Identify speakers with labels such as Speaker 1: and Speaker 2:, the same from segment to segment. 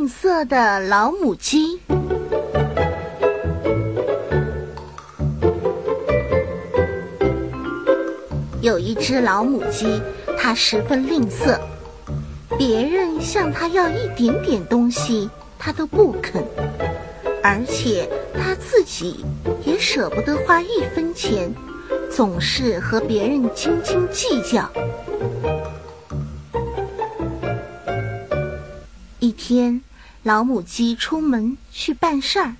Speaker 1: 吝啬的老母鸡。有一只老母鸡，它十分吝啬，别人向它要一点点东西，它都不肯，而且它自己也舍不得花一分钱，总是和别人斤斤计较。一天，老母鸡出门去办事儿，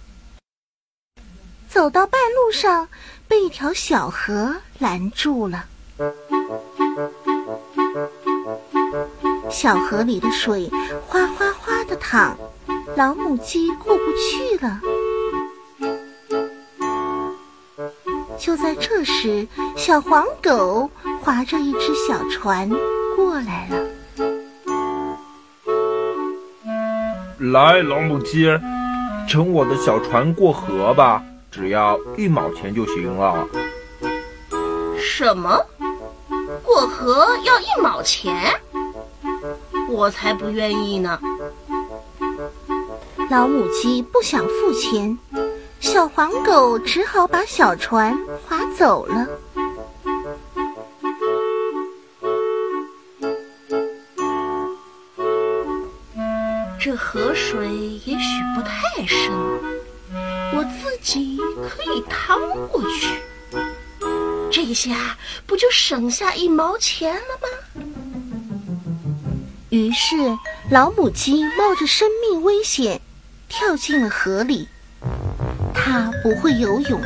Speaker 1: 走到半路上，被一条小河拦住了。小河里的水哗哗哗的淌，老母鸡过不去了。就在这时，小黄狗划着一只小船过来了。
Speaker 2: 来，老母鸡，乘我的小船过河吧，只要一毛钱就行了。
Speaker 3: 什么？过河要一毛钱？我才不愿意呢！
Speaker 1: 老母鸡不想付钱，小黄狗只好把小船划走了。
Speaker 3: 这河水也许不太深，我自己可以趟过去。这下不就省下一毛钱了吗？
Speaker 1: 于是老母鸡冒着生命危险跳进了河里。它不会游泳，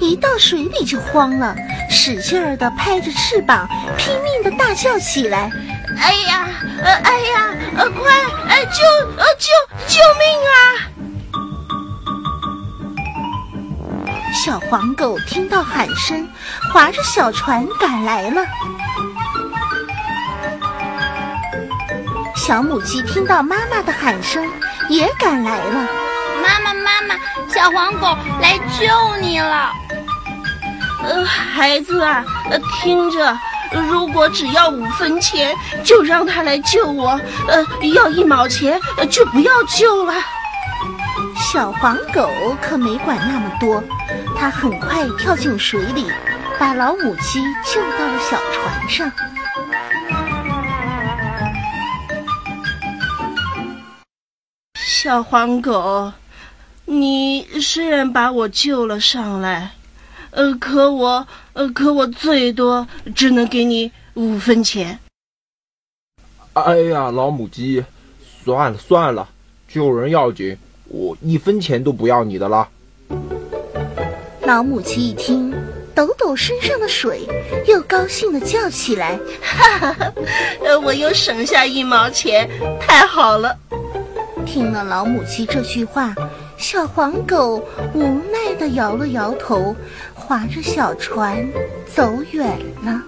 Speaker 1: 一到水里就慌了，使劲儿地拍着翅膀，拼命地大叫起来。
Speaker 3: 哎呀，呃，哎呀，呃，快，
Speaker 1: 黄狗听到喊声，划着小船赶来了。小母鸡听到妈妈的喊声，也赶来了。
Speaker 4: 妈妈，妈妈，小黄狗来救你了。
Speaker 3: 呃，孩子啊，呃，听着。如果只要五分钱，就让他来救我；呃，要一毛钱，就不要救了。
Speaker 1: 小黄狗可没管那么多，它很快跳进水里，把老母鸡救到了小船上。
Speaker 3: 小黄狗，你虽然把我救了上来。呃，可我，呃，可我最多只能给你五分钱。
Speaker 2: 哎呀，老母鸡，算了算了，救人要紧，我一分钱都不要你的了。
Speaker 1: 老母鸡一听，抖抖身上的水，又高兴地叫起来：“
Speaker 3: 哈哈，呃，我又省下一毛钱，太好了！”
Speaker 1: 听了老母鸡这句话。小黄狗无奈地摇了摇头，划着小船走远了。